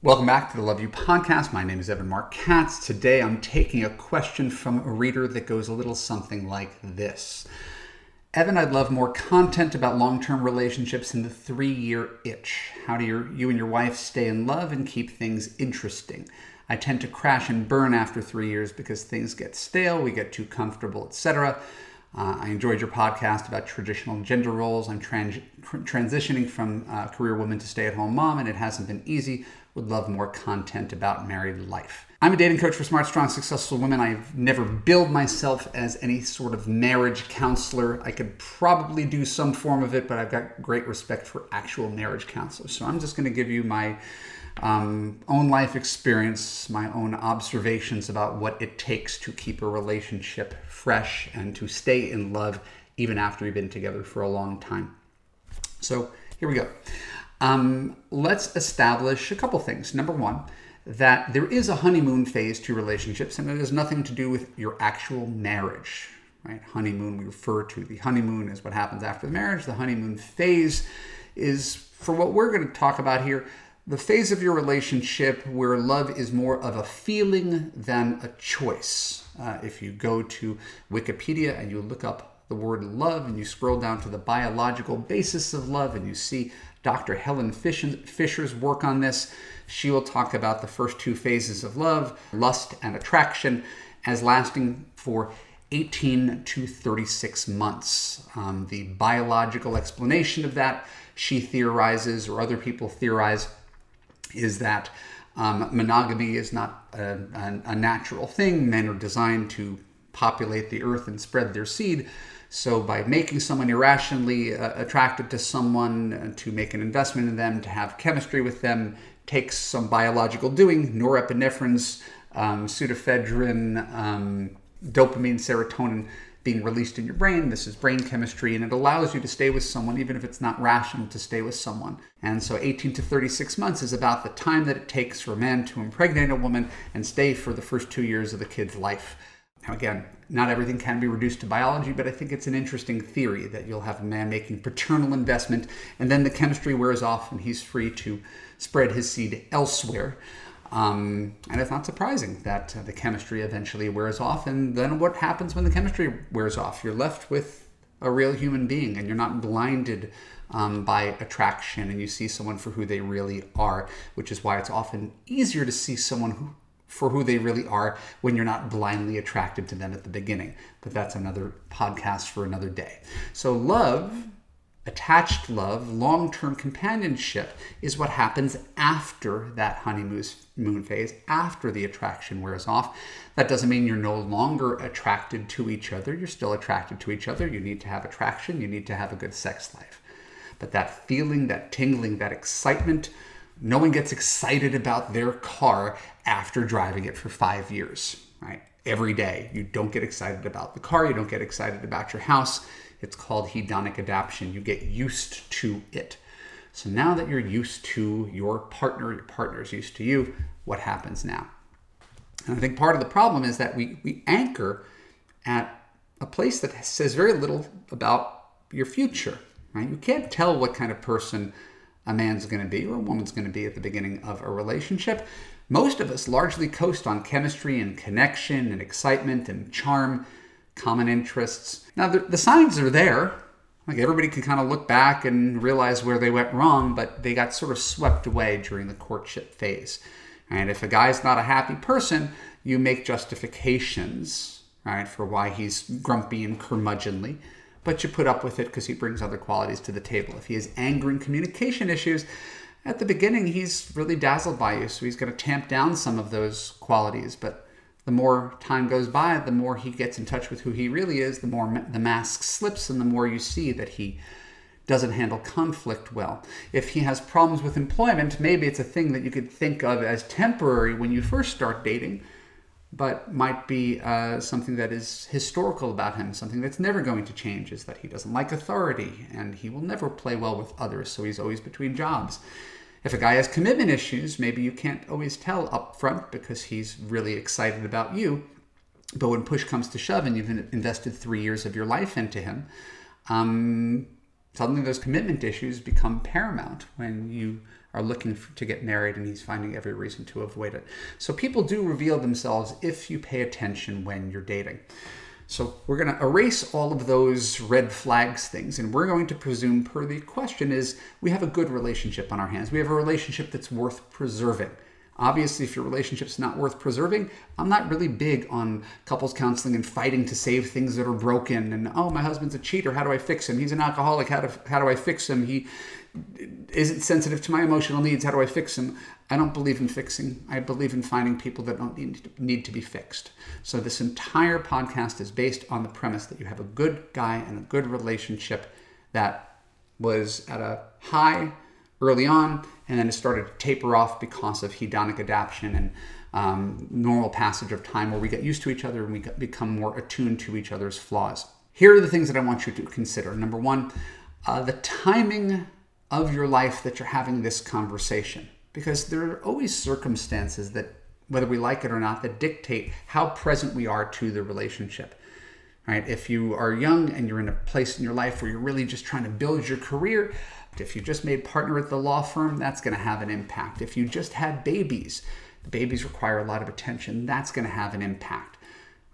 Welcome back to the Love U podcast. My name is Evan Marc Katz. Today I'm taking a question from a reader that goes a little something like this Evan, I'd love more content about long term relationships in the three year itch. How do your, you and your wife stay in love and keep things interesting? I tend to crash and burn after three years because things get stale, we get too comfortable, etc. Uh, I enjoyed your podcast about traditional gender roles. I'm trans- transitioning from uh, career woman to stay at home mom, and it hasn't been easy. Would love more content about married life. I'm a dating coach for smart, strong, successful women. I've never billed myself as any sort of marriage counselor. I could probably do some form of it, but I've got great respect for actual marriage counselors. So I'm just going to give you my um, own life experience, my own observations about what it takes to keep a relationship fresh and to stay in love even after we've been together for a long time. So here we go. Um, let's establish a couple things. Number one, that there is a honeymoon phase to relationships and it has nothing to do with your actual marriage. Right? Honeymoon, we refer to the honeymoon as what happens after the marriage. The honeymoon phase is, for what we're going to talk about here, the phase of your relationship where love is more of a feeling than a choice. Uh, if you go to Wikipedia and you look up the word love and you scroll down to the biological basis of love and you see Dr. Helen Fisher's work on this, she will talk about the first two phases of love, lust and attraction, as lasting for 18 to 36 months. Um, the biological explanation of that, she theorizes, or other people theorize, is that um, monogamy is not a, a, a, natural thing. Men are designed to populate the earth and spread their seed. So, by making someone irrationally uh, attracted to someone, uh, to make an investment in them, to have chemistry with them, takes some biological doing, norepinephrine's, um, pseudoephedrine, um, dopamine, serotonin being released in your brain. This is brain chemistry, and it allows you to stay with someone, even if it's not rational to stay with someone. And so, 18 to 36 months is about the time that it takes for a man to impregnate a woman and stay for the first two years of the kid's life. Now, again, not everything can be reduced to biology, but I think it's an interesting theory that you'll have a man making paternal investment, and then the chemistry wears off, and he's free to spread his seed elsewhere. Um, and it's not surprising that uh, the chemistry eventually wears off. And then what happens when the chemistry wears off? You're left with a real human being and you're not blinded um, by attraction and you see someone for who they really are, which is why it's often easier to see someone who, for who they really are when you're not blindly attracted to them at the beginning. But that's another podcast for another day. So, love Attached love, long term companionship, is what happens after that honeymoon phase, after the attraction wears off. That doesn't mean you're no longer attracted to each other. You're still attracted to each other. You need to have attraction, you need to have a good sex life. But that feeling, that tingling, that excitement, no one gets excited about their car after driving it for five years, right? Every day. You don't get excited about the car, you don't get excited about your house it's called hedonic adaptation. You get used to it. So now that you're used to your partner, your partner's used to you, what happens now? And I think part of the problem is that we, we anchor at a place that says very little about your future, right? You can't tell what kind of person a man's going to be or a woman's going to be at the beginning of a relationship. Most of us largely coast on chemistry and connection and excitement and charm common interests. Now, the, the signs are there. Like everybody can kind of look back and realize where they went wrong, but they got sort of swept away during the courtship phase. And if a guy's not a happy person, you make justifications, right, for why he's grumpy and curmudgeonly, but you put up with it because he brings other qualities to the table. If he has anger and communication issues, at the beginning he's really dazzled by you, so he's going to tamp down some of those qualities, but the more time goes by, the more he gets in touch with who he really is, the more the mask slips, and the more you see that he doesn't handle conflict well. If he has problems with employment, maybe it's a thing that you could think of as temporary when you first start dating, but might be uh, something that is historical about him, something that's never going to change, is that he doesn't like authority and he will never play well with others, so he's always between jobs. If a guy has commitment issues, maybe you can't always tell up front because he's really excited about you. But when push comes to shove and you've invested three years of your life into him, um, suddenly those commitment issues become paramount when you are looking for, to get married and he's finding every reason to avoid it. So people do reveal themselves if you pay attention when you're dating. So we're going to erase all of those red flags things and we're going to presume per the question is we have a good relationship on our hands. We have a relationship that's worth preserving. Obviously, if your relationship's not worth preserving, I'm not really big on couples counseling and fighting to save things that are broken. And oh, my husband's a cheater. How do I fix him? He's an alcoholic. How do, how do I fix him? He isn't sensitive to my emotional needs. How do I fix him? I don't believe in fixing. I believe in finding people that don't need to, need to be fixed. So this entire podcast is based on the premise that you have a good guy and a good relationship that was at a high early on, and then it started to taper off because of hedonic adaptation and um, normal passage of time where we get used to each other and we become more attuned to each other's flaws. Here are the things that I want you to consider. Number one, uh, the timing of your life that you're having this conversation, because there are always circumstances that, whether we like it or not, that dictate how present we are to the relationship. Right? If you are young and you're in a place in your life where you're really just trying to build your career, if you just made partner at the law firm, that's going to have an impact. If you just had babies, the babies require a lot of attention, that's going to have an impact.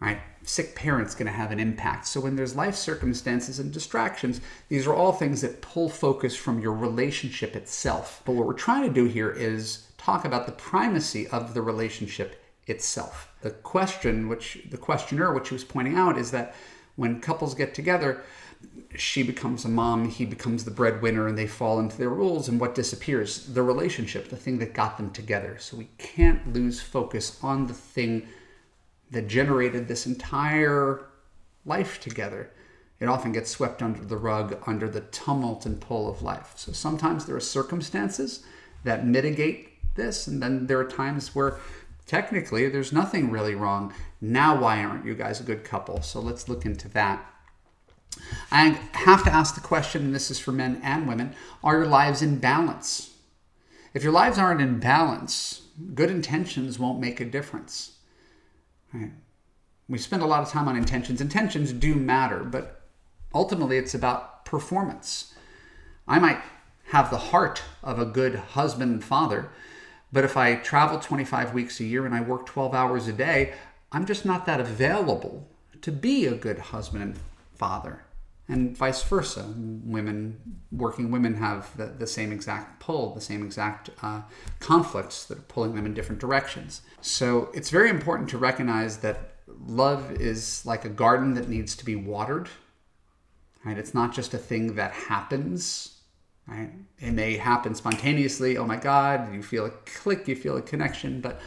Right? Sick parents going to have an impact. So when there's life circumstances and distractions, these are all things that pull focus from your relationship itself. But what we're trying to do here is talk about the primacy of the relationship itself. The question, which the questioner, which she was pointing out, is that when couples get together, she becomes a mom, he becomes the breadwinner, and they fall into their roles. And what disappears? The relationship, the thing that got them together. So we can't lose focus on the thing that generated this entire life together. It often gets swept under the rug under the tumult and pull of life. So sometimes there are circumstances that mitigate this, and then there are times where technically there's nothing really wrong. Now, why aren't you guys a good couple? So let's look into that. I have to ask the question, and this is for men and women are your lives in balance? If your lives aren't in balance, good intentions won't make a difference. Right? We spend a lot of time on intentions. Intentions do matter, but ultimately it's about performance. I might have the heart of a good husband and father, but if I travel 25 weeks a year and I work 12 hours a day, I'm just not that available to be a good husband and father and vice versa. Women, working women, have the, the same exact pull, the same exact uh, conflicts that are pulling them in different directions. So it's very important to recognize that love is like a garden that needs to be watered. Right? It's not just a thing that happens. Right? It may happen spontaneously. Oh my God, you feel a click, you feel a connection, but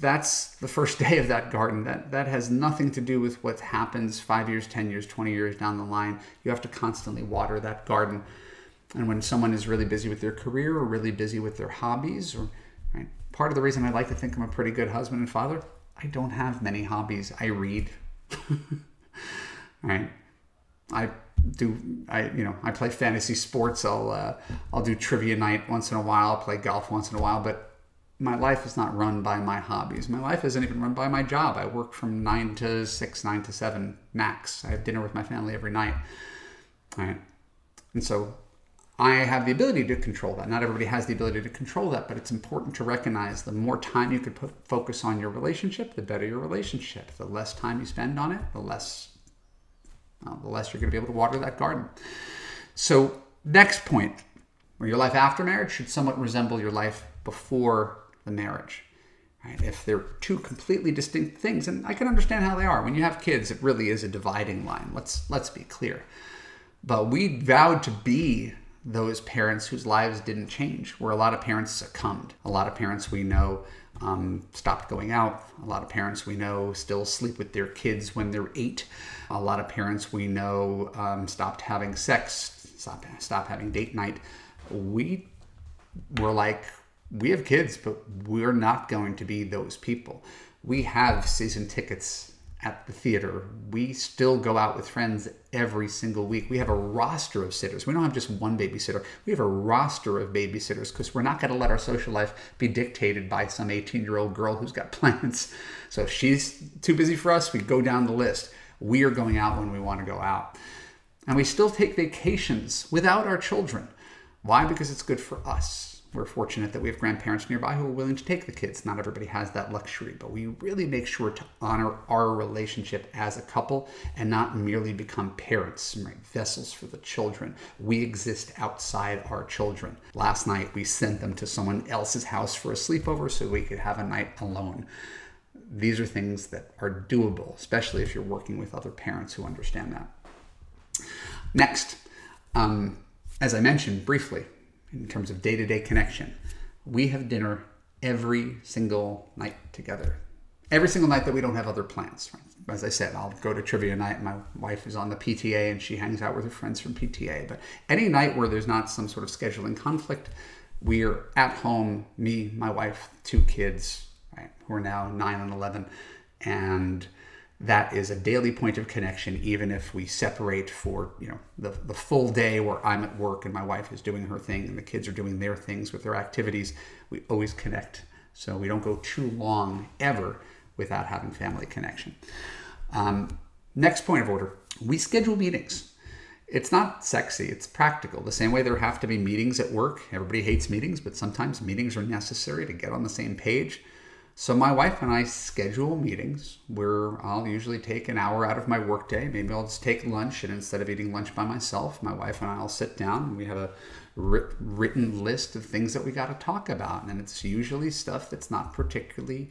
that's the first day of that garden. That that has nothing to do with what happens five years, ten years, twenty years down the line. You have to constantly water that garden. And when someone is really busy with their career or really busy with their hobbies, or right, part of the reason I like to think I'm a pretty good husband and father, I don't have many hobbies. I read. right. I do I you know I play fantasy sports. I'll uh, I'll do trivia night once in a while. I'll play golf once in a while, but my life is not run by my hobbies. My life isn't even run by my job. I work from nine to six, nine to seven max. I have dinner with my family every night. Right. And so I have the ability to control that. Not everybody has the ability to control that, but it's important to recognize the more time you could put focus on your relationship, the better your relationship. The less time you spend on it, the less uh, the less you're going to be able to water that garden. So, next point, where your life after marriage should somewhat resemble your life before the marriage. Right? If they're two completely distinct things, and I can understand how they are. When you have kids, it really is a dividing line. Let's let's be clear. But we vowed to be those parents whose lives didn't change, where a lot of parents succumbed. A lot of parents we know um, stopped going out. A lot of parents we know still sleep with their kids when they're eight. A lot of parents we know um, stopped having sex, stopped, stopped having date night. We were like, we have kids, but we're not going to be those people. We have season tickets at the theater. We still go out with friends every single week. We have a roster of sitters. We don't have just one babysitter. We have a roster of babysitters because we're not going to let our social life be dictated by some 18 year old girl who's got plans. So if she's too busy for us, we go down the list. We are going out when we want to go out. And we still take vacations without our children. Why? Because it's good for us We're fortunate that we have grandparents nearby who are willing to take the kids. Not everybody has that luxury, but we really make sure to honor our relationship as a couple and not merely become parents, right? vessels for the children. We exist outside our children. Last night, we sent them to someone else's house for a sleepover so we could have a night alone. These are things that are doable, especially if you're working with other parents who understand that. Next, um, as I mentioned briefly, in terms of day to day connection, we have dinner every single night together. Every single night that we don't have other plans. As I said, I'll go to trivia night. My wife is on the PTA and she hangs out with her friends from PTA. But any night where there's not some sort of scheduling conflict, we are at home, me, my wife, two kids, right, who are now nine and 11, and that is a daily point of connection even if we separate for you know the, the full day where i'm at work and my wife is doing her thing and the kids are doing their things with their activities we always connect. So we don't go too long ever without having family connection. Um, next point of order we schedule meetings. It's not sexy it's practical. The same way there have to be meetings at work. Everybody hates meetings but sometimes meetings are necessary to get on the same page so my wife and I schedule meetings where I'll usually take an hour out of my workday. Maybe I'll just take lunch, and instead of eating lunch by myself, my wife and I'll sit down and we have a written list of things that we got to talk about. And it's usually stuff that's not particularly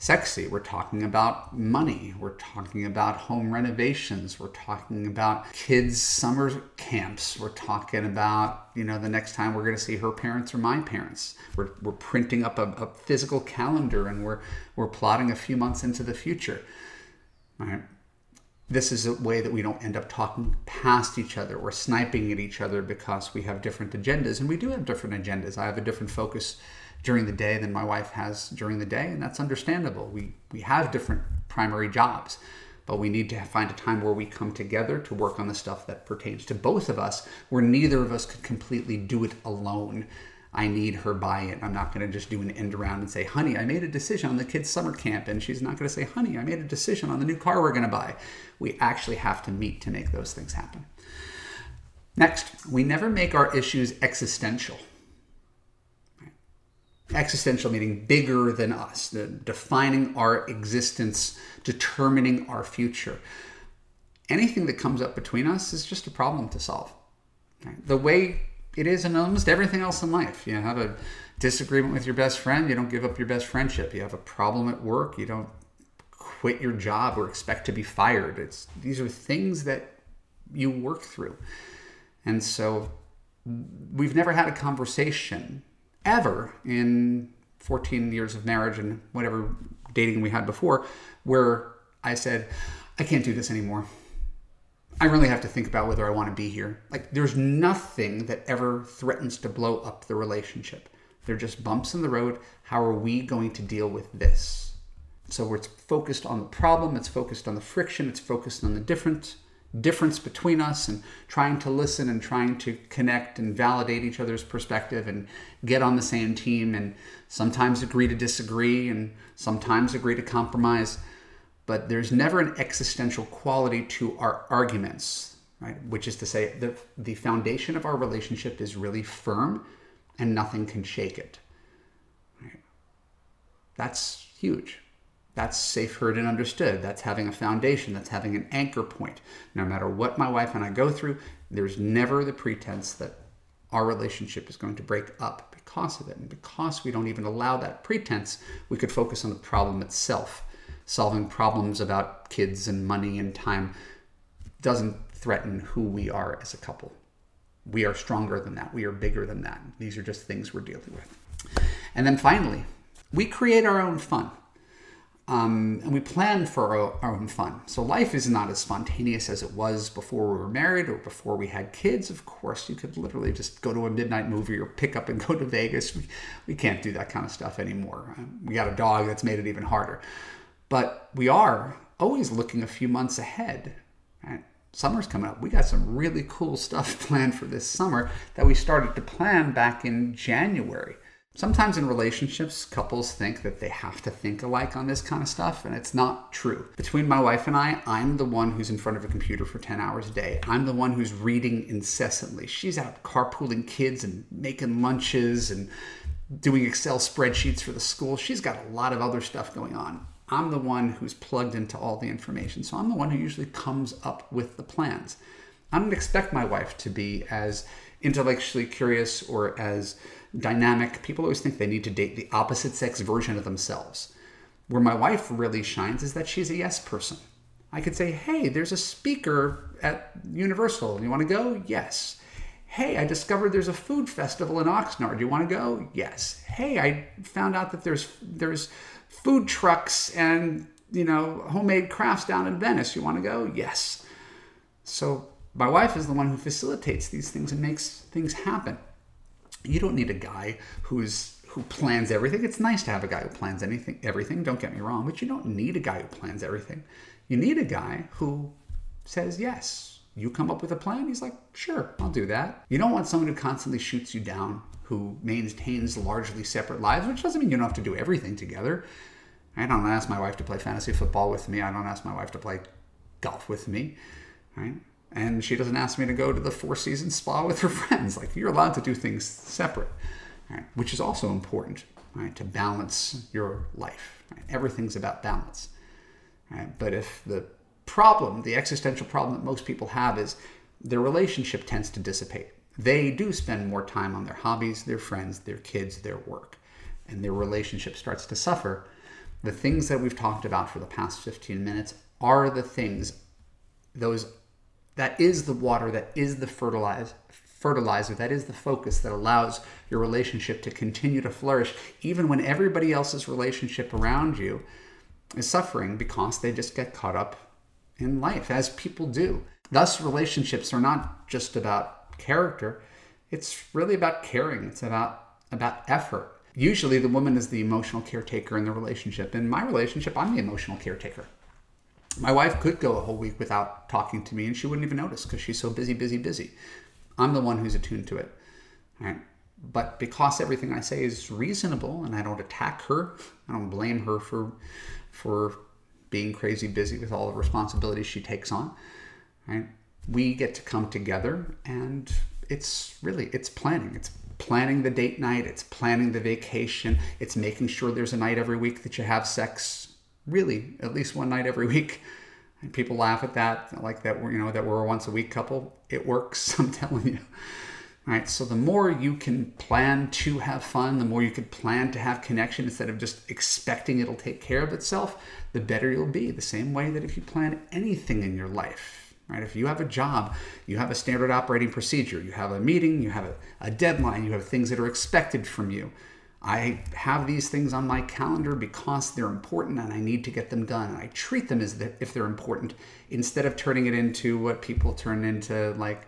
sexy. We're talking about money. We're talking about home renovations. We're talking about kids' summer camps. We're talking about, you know, the next time we're going to see her parents or my parents. We're, we're printing up a, a physical calendar and we're, we're plotting a few months into the future. All right. This is a way that we don't end up talking past each other or sniping at each other because we have different agendas. And we do have different agendas. I have a different focus during the day than my wife has during the day, and that's understandable. We we have different primary jobs, but we need to find a time where we come together to work on the stuff that pertains to both of us, where neither of us could completely do it alone. I need her buy-in. I'm not going to just do an end around and say, "Honey, I made a decision on the kids' summer camp," and she's not going to say, "Honey, I made a decision on the new car we're going to buy." We actually have to meet to make those things happen. Next, we never make our issues existential existential meaning bigger than us, the, defining our existence, determining our future. Anything that comes up between us is just a problem to solve. The way it is in almost everything else in life. You have a disagreement with your best friend, you don't give up your best friendship. You have a problem at work, you don't quit your job or expect to be fired. It's these are things that you work through. And so we've never had a conversation ever in 14 years of marriage and whatever dating we had before where I said, I can't do this anymore. I really have to think about whether I want to be here. Like, there's nothing that ever threatens to blow up the relationship. They're just bumps in the road. How are we going to deal with this? So it's focused on the problem, it's focused on the friction, it's focused on the different difference between us and trying to listen and trying to connect and validate each other's perspective and get on the same team and sometimes agree to disagree and sometimes agree to compromise. But there's never an existential quality to our arguments right? Which is to say the, the foundation of our relationship is really firm and nothing can shake it. Right? that's huge that's safe, heard, and understood. That's having a foundation. That's having an anchor point. No matter what my wife and I go through, there's never the pretense that our relationship is going to break up because of it. And because we don't even allow that pretense, we could focus on the problem itself. Solving problems about kids and money and time doesn't threaten who we are as a couple. We are stronger than that. We are bigger than that. These are just things we're dealing with. And then finally, we create our own fun. Um, and we plan for our, our, own fun. So life is not as spontaneous as it was before we were married or before we had kids. Of course, you could literally just go to a midnight movie or pick up and go to Vegas. We, we can't do that kind of stuff anymore. Um, we got a dog that's made it even harder. But we are always looking a few months ahead. Right? Summer's coming up. We got some really cool stuff planned for this summer that we started to plan back in January. Sometimes in relationships, couples think that they have to think alike on this kind of stuff, and it's not true. Between my wife and I, I'm the one who's in front of a computer for 10 hours a day. I'm the one who's reading incessantly. She's out carpooling kids and making lunches and doing Excel spreadsheets for the school. She's got a lot of other stuff going on. I'm the one who's plugged into all the information. So I'm the one who usually comes up with the plans. I don't expect my wife to be as intellectually curious or as dynamic. People always think they need to date the opposite sex version of themselves. Where my wife really shines is that she's a yes person. I could say, hey, there's a speaker at Universal. You want to go? Yes. Hey, I discovered there's a food festival in Oxnard. You want to go? Yes. Hey, I found out that there's there's food trucks and you know homemade crafts down in Venice. You want to go? Yes. So my wife is the one who facilitates these things and makes things happen. You don't need a guy who's who plans everything. It's nice to have a guy who plans anything, everything. Don't get me wrong, but you don't need a guy who plans everything. You need a guy who says yes. You come up with a plan. He's like, sure, I'll do that. You don't want someone who constantly shoots you down, who maintains largely separate lives, which doesn't mean you don't have to do everything together. I don't ask my wife to play fantasy football with me. I don't ask my wife to play golf with me. Right? And she doesn't ask me to go to the Four Seasons spa with her friends. Like you're allowed to do things separate, right? which is also important, right? To balance your life. Right? Everything's about balance, right? But if the problem, the existential problem that most people have is their relationship tends to dissipate. They do spend more time on their hobbies, their friends, their kids, their work, and their relationship starts to suffer. The things that we've talked about for the past 15 minutes are the things, those that is the water, that is the fertilizer, fertilizer, that is the focus that allows your relationship to continue to flourish, even when everybody else's relationship around you is suffering because they just get caught up in life, as people do. Thus, relationships are not just about character, it's really about caring, it's about, about effort. Usually, the woman is the emotional caretaker in the relationship. In my relationship, I'm the emotional caretaker my wife could go a whole week without talking to me and she wouldn't even notice because she's so busy, busy, busy. I'm the one who's attuned to it. Right? But because everything I say is reasonable and I don't attack her, I don't blame her for for being crazy busy with all the responsibilities she takes on. Right? We get to come together and it's really it's planning. It's planning the date night, it's planning the vacation, it's making sure there's a night every week that you have sex really at least one night every week. And people laugh at that, like that we're you know that we're a once a week couple. It works, I'm telling you. All right, so the more you can plan to have fun, the more you can plan to have connection instead of just expecting it'll take care of itself, the better you'll be. The same way that if you plan anything in your life, right? If you have a job, you have a standard operating procedure, you have a meeting, you have a, a deadline, you have things that are expected from you. I have these things on my calendar because they're important and I need to get them done. And I treat them as if they're important instead of turning it into what people turn into like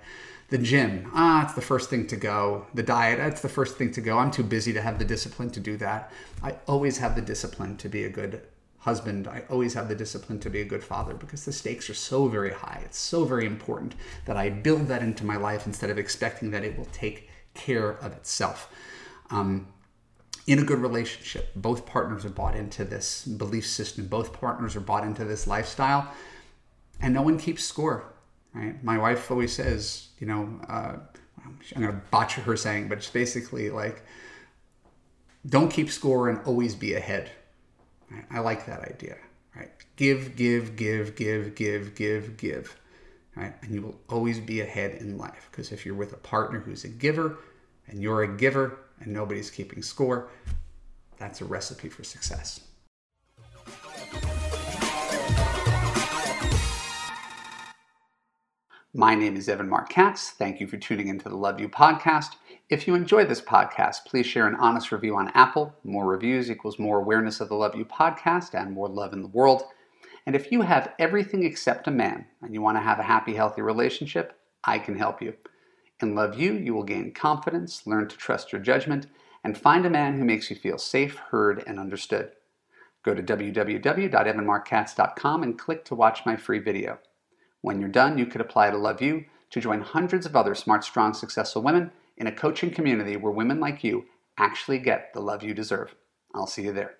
the gym. Ah, it's the first thing to go. The diet, that's the first thing to go. I'm too busy to have the discipline to do that. I always have the discipline to be a good husband. I always have the discipline to be a good father because the stakes are so very high. It's so very important that I build that into my life instead of expecting that it will take care of itself. Um, in a good relationship, both partners are bought into this belief system, both partners are bought into this lifestyle, and no one keeps score. Right? My wife always says, you know, uh, I'm going to botch her saying, but it's basically like, don't keep score and always be ahead. Right? I like that idea. Right? Give, give, give, give, give, give, give. Right? And you will always be ahead in life because if you're with a partner who's a giver and you're a giver, and nobody's keeping score, that's a recipe for success. My name is Evan Marc Katz. Thank you for tuning into the Love U podcast. If you enjoy this podcast, please share an honest review on Apple. More reviews equals more awareness of the Love U podcast and more love in the world. And if you have everything except a man and you want to have a happy, healthy relationship, I can help you. In Love U, you will gain confidence, learn to trust your judgment, and find a man who makes you feel safe, heard, and understood. Go to www.evanmarckatz.com and click to watch my free video. When you're done, you could apply to Love U to join hundreds of other smart, strong, successful women in a coaching community where women like you actually get the love you deserve. I'll see you there.